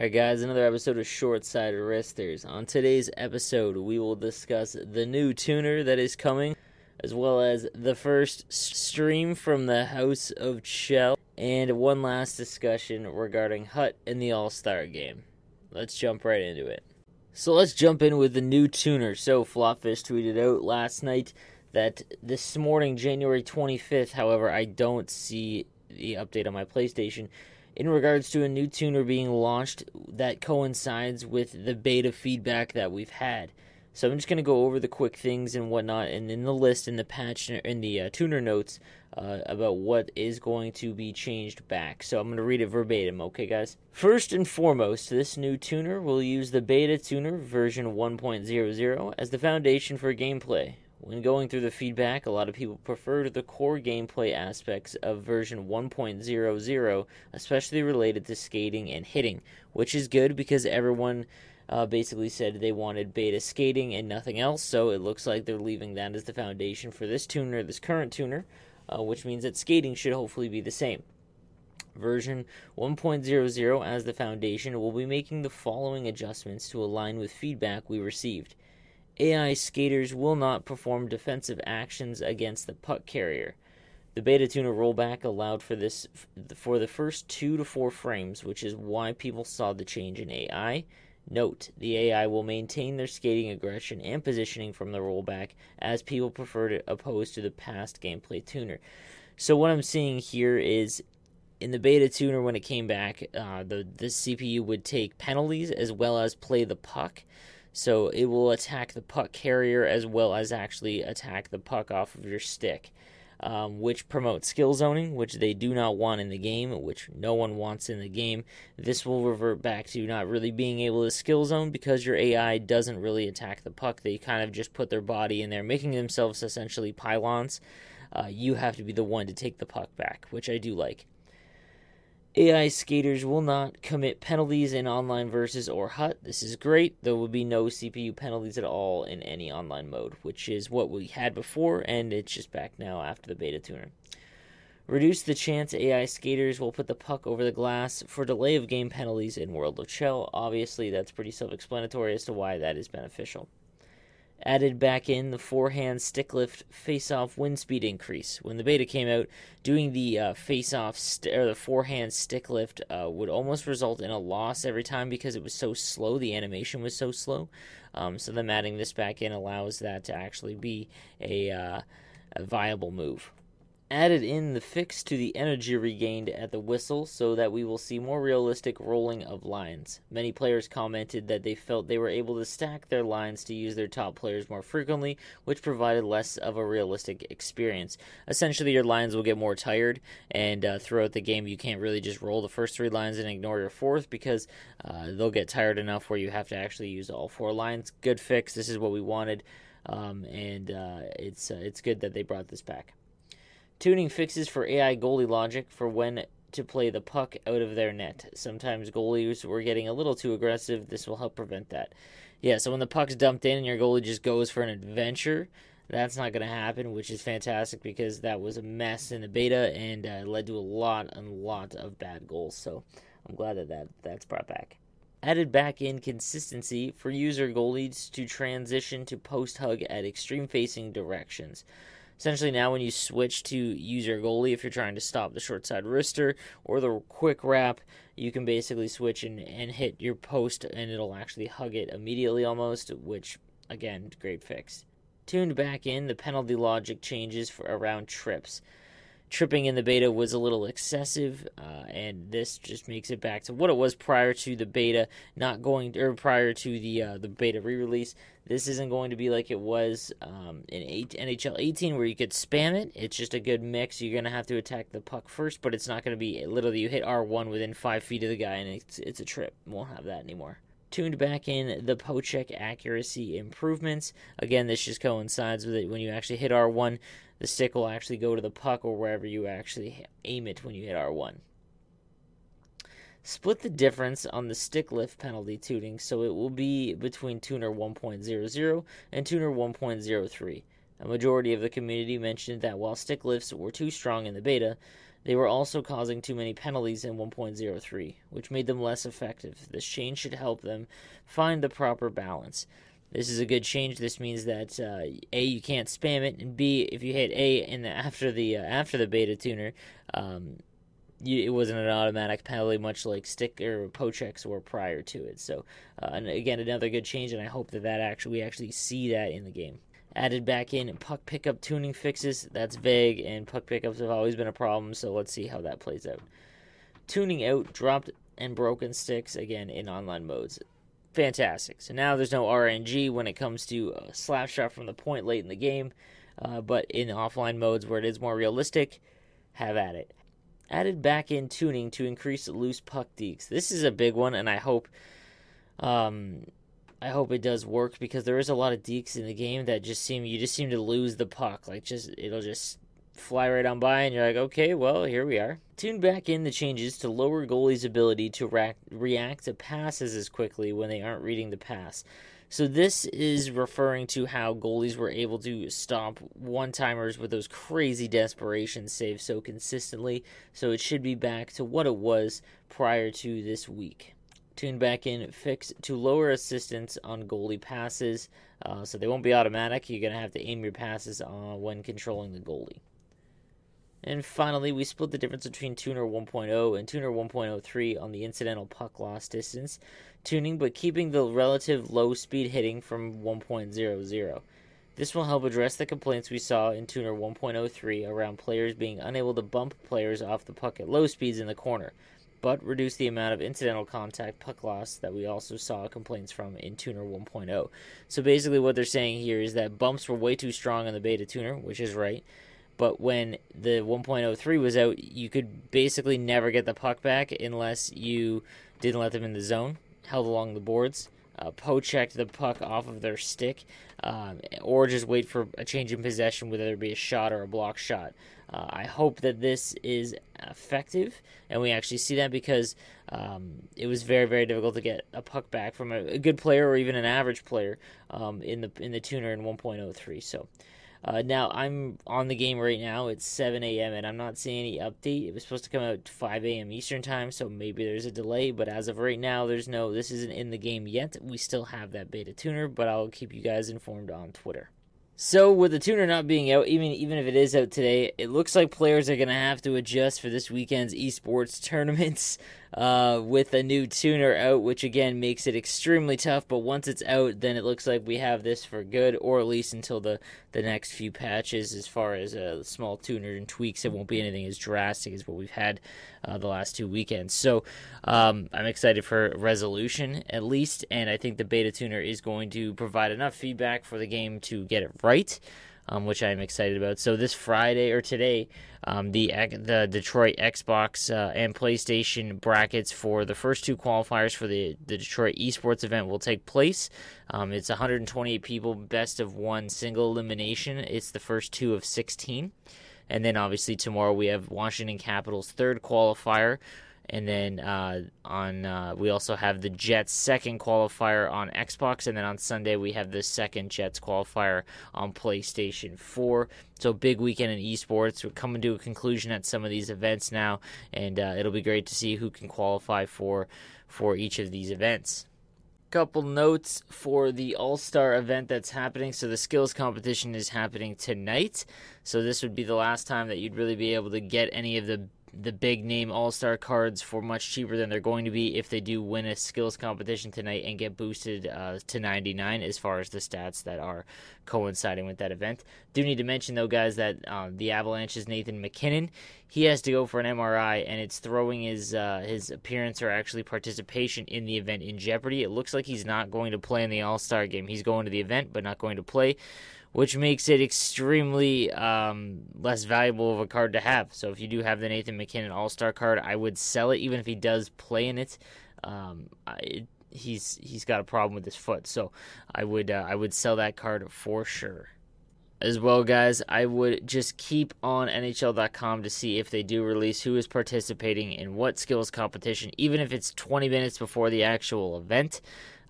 Alright, guys, another episode of Short Side Wristers. On today's episode, we will discuss the new tuner that is coming, as well as the first stream from the House of Chel, and one last discussion regarding HUT in the All Star game. Let's jump right into it. So let's jump in with the new tuner. So Flopfish tweeted out last night that this morning, January 25th, however, I don't see the update on my PlayStation in regards to a new tuner being launched that coincides with the beta feedback that we've had. So I'm just going to go over the quick things and whatnot, and in the list in the patch in the uh, tuner notes uh, about what is going to be changed back. So I'm going to read it verbatim, okay, guys? First and foremost, this new tuner will use the beta tuner version 1.00 as the foundation for gameplay. When going through the feedback, a lot of people preferred the core gameplay aspects of version 1.00, especially related to skating and hitting, which is good because everyone uh, basically said they wanted beta skating and nothing else, so it looks like they're leaving that as the foundation for this tuner, this current tuner, uh, which means that skating should hopefully be the same. Version 1.00 as the foundation will be making the following adjustments to align with feedback we received. AI skaters will not perform defensive actions against the puck carrier. The beta tuner rollback allowed for this for the first 2 to 4 frames, which is why people saw the change in AI. Note, the AI will maintain their skating aggression and positioning from the rollback as people preferred it opposed to the past gameplay tuner. So what I'm seeing here is in the beta tuner when it came back, uh, the the CPU would take penalties as well as play the puck. So it will attack the puck carrier as well as actually attack the puck off of your stick, um, which promotes skill zoning, which they do not want in the game, which no one wants in the game. This will revert back to not really being able to skill zone because your AI doesn't really attack the puck. They kind of just put their body in there, making themselves essentially pylons. Uh, you have to be the one to take the puck back, which I do like. AI skaters will not commit penalties in online versus or HUT. This is great. There will be no CPU penalties at all in any online mode, which is what we had before, and it's just back now after the beta tuner. Reduce the chance AI skaters will put the puck over the glass for delay of game penalties in World of Chel. Obviously, that's pretty self explanatory as to why that is beneficial added back in the forehand stick lift face off wind speed increase. When the beta came out, doing the uh, face off st- or the forehand stick lift uh, would almost result in a loss every time because it was so slow. The animation was so slow. Um, so them adding this back in allows that to actually be a, uh, a viable move added in the fix to the energy regained at the whistle so that we will see more realistic rolling of lines. Many players commented that they felt they were able to stack their lines to use their top players more frequently, which provided less of a realistic experience. Essentially, your lines will get more tired, and uh, throughout the game, you can't really just roll the first three lines and ignore your fourth because uh, they'll get tired enough where you have to actually use all four lines. Good fix. This is what we wanted, um, and uh, it's uh, it's good that they brought this back. Tuning fixes for AI goalie logic for when to play the puck out of their net. Sometimes goalies were getting a little too aggressive. This will help prevent that. Yeah, so when the puck's dumped in and your goalie just goes for an adventure, that's not going to happen, which is fantastic because that was a mess in the beta and uh, led to a lot and lot of bad goals. So I'm glad that, that that's brought back. Added back in consistency for user goalies to transition to post hug at extreme facing directions essentially now when you switch to user goalie, if you're trying to stop the short side wrister or the quick wrap, you can basically switch and, and hit your post and it'll actually hug it immediately almost, which again, great fix. Tuned back in, the penalty logic changes for around trips tripping in the beta was a little excessive, uh, and this just makes it back to what it was prior to the beta, not going or prior to the uh, the beta re-release. This isn't going to be like it was um, in eight, NHL 18 where you could spam it. It's just a good mix. You're gonna have to attack the puck first, but it's not gonna be literally you hit R1 within five feet of the guy and it's it's a trip. Won't have that anymore tuned back in the poke check accuracy improvements. Again, this just coincides with it when you actually hit R1 the stick will actually go to the puck or wherever you actually aim it when you hit R1. Split the difference on the stick lift penalty tuning so it will be between tuner 1.00 and tuner 1.03. A majority of the community mentioned that while stick lifts were too strong in the beta, They were also causing too many penalties in 1.03, which made them less effective. This change should help them find the proper balance. This is a good change. This means that uh, a you can't spam it, and b if you hit a in the after the uh, after the beta tuner, um, you, it wasn't an automatic penalty, much like stick or poke checks were prior to it. So, uh, and again, another good change, and I hope that that actually we actually see that in the game. Added back in puck pickup tuning fixes. That's vague, and puck pickups have always been a problem. So let's see how that plays out. Tuning out dropped and broken sticks again in online modes fantastic. So now there's no RNG when it comes to a slap shot from the point late in the game, uh, but in offline modes where it is more realistic, have at it. Added back in tuning to increase loose puck dekes. This is a big one, and I hope, um, I hope it does work because there is a lot of dekes in the game that just seem you just seem to lose the puck. Like just it'll just fly right on by, and you're like, okay, well, here we are. Tune back in the changes to lower goalies' ability to react to passes as quickly when they aren't reading the pass. So this is referring to how goalies were able to stop one-timers with those crazy desperation saves so consistently. So it should be back to what it was prior to this week. Tune back in, fix to lower assistance on goalie passes, uh, so they won't be automatic. You're gonna have to aim your passes uh, when controlling the goalie. And finally, we split the difference between Tuner 1.0 and Tuner 1.03 on the incidental puck loss distance tuning, but keeping the relative low speed hitting from 1.00. This will help address the complaints we saw in Tuner 1.03 around players being unable to bump players off the puck at low speeds in the corner, but reduce the amount of incidental contact puck loss that we also saw complaints from in Tuner 1.0. So basically, what they're saying here is that bumps were way too strong on the beta tuner, which is right but when the 1.03 was out, you could basically never get the puck back unless you didn't let them in the zone, held along the boards, uh, checked the puck off of their stick, um, or just wait for a change in possession, whether it be a shot or a block shot. Uh, I hope that this is effective, and we actually see that because um, it was very, very difficult to get a puck back from a, a good player or even an average player um, in the in the tuner in 1.03. So. Uh, now I'm on the game right now. It's 7 a.m. and I'm not seeing any update. It was supposed to come out 5 a.m. Eastern time, so maybe there's a delay. But as of right now, there's no. This isn't in the game yet. We still have that beta tuner, but I'll keep you guys informed on Twitter. So with the tuner not being out, even even if it is out today, it looks like players are gonna have to adjust for this weekend's esports tournaments uh, with a new tuner out, which again makes it extremely tough. But once it's out, then it looks like we have this for good, or at least until the the next few patches. As far as uh, small tuner and tweaks, it won't be anything as drastic as what we've had uh, the last two weekends. So um, I'm excited for resolution at least, and I think the beta tuner is going to provide enough feedback for the game to get it right. Um, which I'm excited about. So this Friday or today, um, the the Detroit Xbox uh, and PlayStation brackets for the first two qualifiers for the the Detroit Esports event will take place. Um, it's 128 people, best of one, single elimination. It's the first two of 16. And then obviously tomorrow we have Washington Capitals' third qualifier. And then uh, on uh, we also have the Jets' second qualifier on Xbox, and then on Sunday we have the second Jets qualifier on PlayStation 4. So big weekend in esports. We're coming to a conclusion at some of these events now, and uh, it'll be great to see who can qualify for for each of these events couple notes for the All Star event that's happening. So, the skills competition is happening tonight. So, this would be the last time that you'd really be able to get any of the the big name all star cards for much cheaper than they're going to be if they do win a skills competition tonight and get boosted uh, to 99 as far as the stats that are coinciding with that event. Do need to mention though, guys, that uh, the Avalanche's Nathan MacKinnon he has to go for an MRI and it's throwing his uh, his appearance or actually participation in the event in jeopardy. It looks like he's not going to play in the All Star game. He's going to the event but not going to play which makes it extremely um, less valuable of a card to have. So if you do have the Nathan MacKinnon All Star card, I would sell it, even if he does play in it. Um, I, he's he's got a problem with his foot, so I would uh, I would sell that card for sure. As well, guys, I would just keep on NHL.com to see if they do release who is participating in what skills competition, even if it's 20 minutes before the actual event.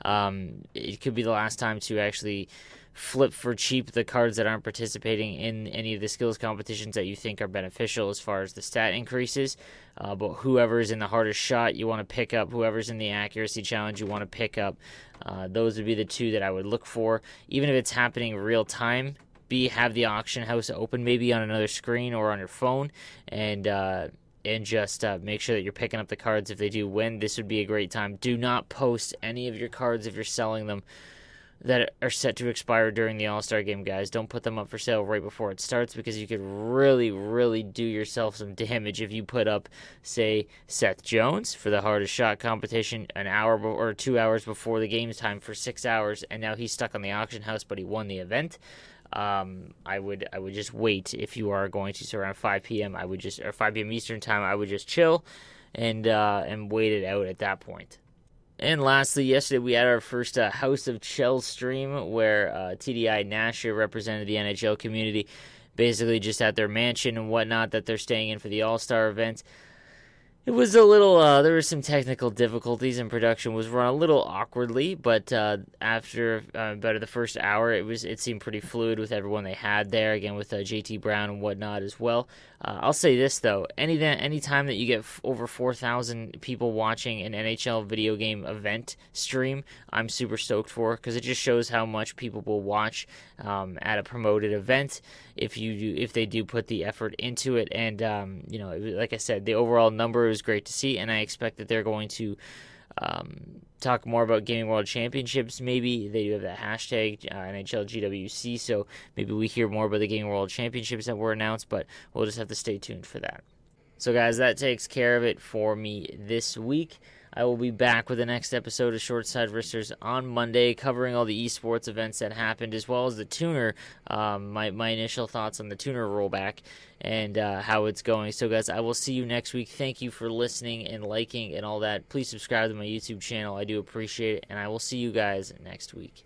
Um, it could be the last time to actually flip for cheap the cards that aren't participating in any of the skills competitions that you think are beneficial as far as the stat increases. Uh, but whoever's in the hardest shot, you want to pick up. Whoever's in the accuracy challenge, you want to pick up. Uh, those would be the two that I would look for. Even if it's happening real time, B, have the auction house open maybe on another screen or on your phone and uh, and just uh, make sure that you're picking up the cards if they do win. This would be a great time. Do not post any of your cards if you're selling them that are set to expire during the All Star game, guys. Don't put them up for sale right before it starts because you could really, really do yourself some damage if you put up, say, Seth Jones for the hardest shot competition an hour or two hours before the game's time for six hours, and now he's stuck on the auction house, but he won the event. Um, I would I would just wait if you are going to so around 5 p.m. I would just or 5 p.m. Eastern time. I would just chill and uh, and wait it out at that point. And lastly, yesterday we had our first uh, House of Chel stream where uh, TDI Nashua represented the NHL community, basically just at their mansion and whatnot that they're staying in for the All Star event. It was a little. Uh, there were some technical difficulties, and production was run a little awkwardly. But uh, after uh, about the first hour, it was it seemed pretty fluid with everyone they had there. Again, with uh, JT Brown and whatnot as well. Uh, I'll say this though: any any time that you get f- over four thousand people watching an NHL video game event stream, I'm super stoked for because it just shows how much people will watch um, at a promoted event if you do if they do put the effort into it. And um, you know, like I said, the overall number is great to see, and I expect that they're going to. Um, talk more about Gaming World Championships. Maybe they do have that hashtag uh, NHL GWC, so maybe we hear more about the Gaming World Championships that were announced. But we'll just have to stay tuned for that. So, guys, that takes care of it for me this week. I will be back with the next episode of Short Side Wristers on Monday, covering all the esports events that happened, as well as the tuner. Um, my my initial thoughts on the tuner rollback and uh, how it's going. So, guys, I will see you next week. Thank you for listening and liking and all that. Please subscribe to my YouTube channel. I do appreciate it, and I will see you guys next week.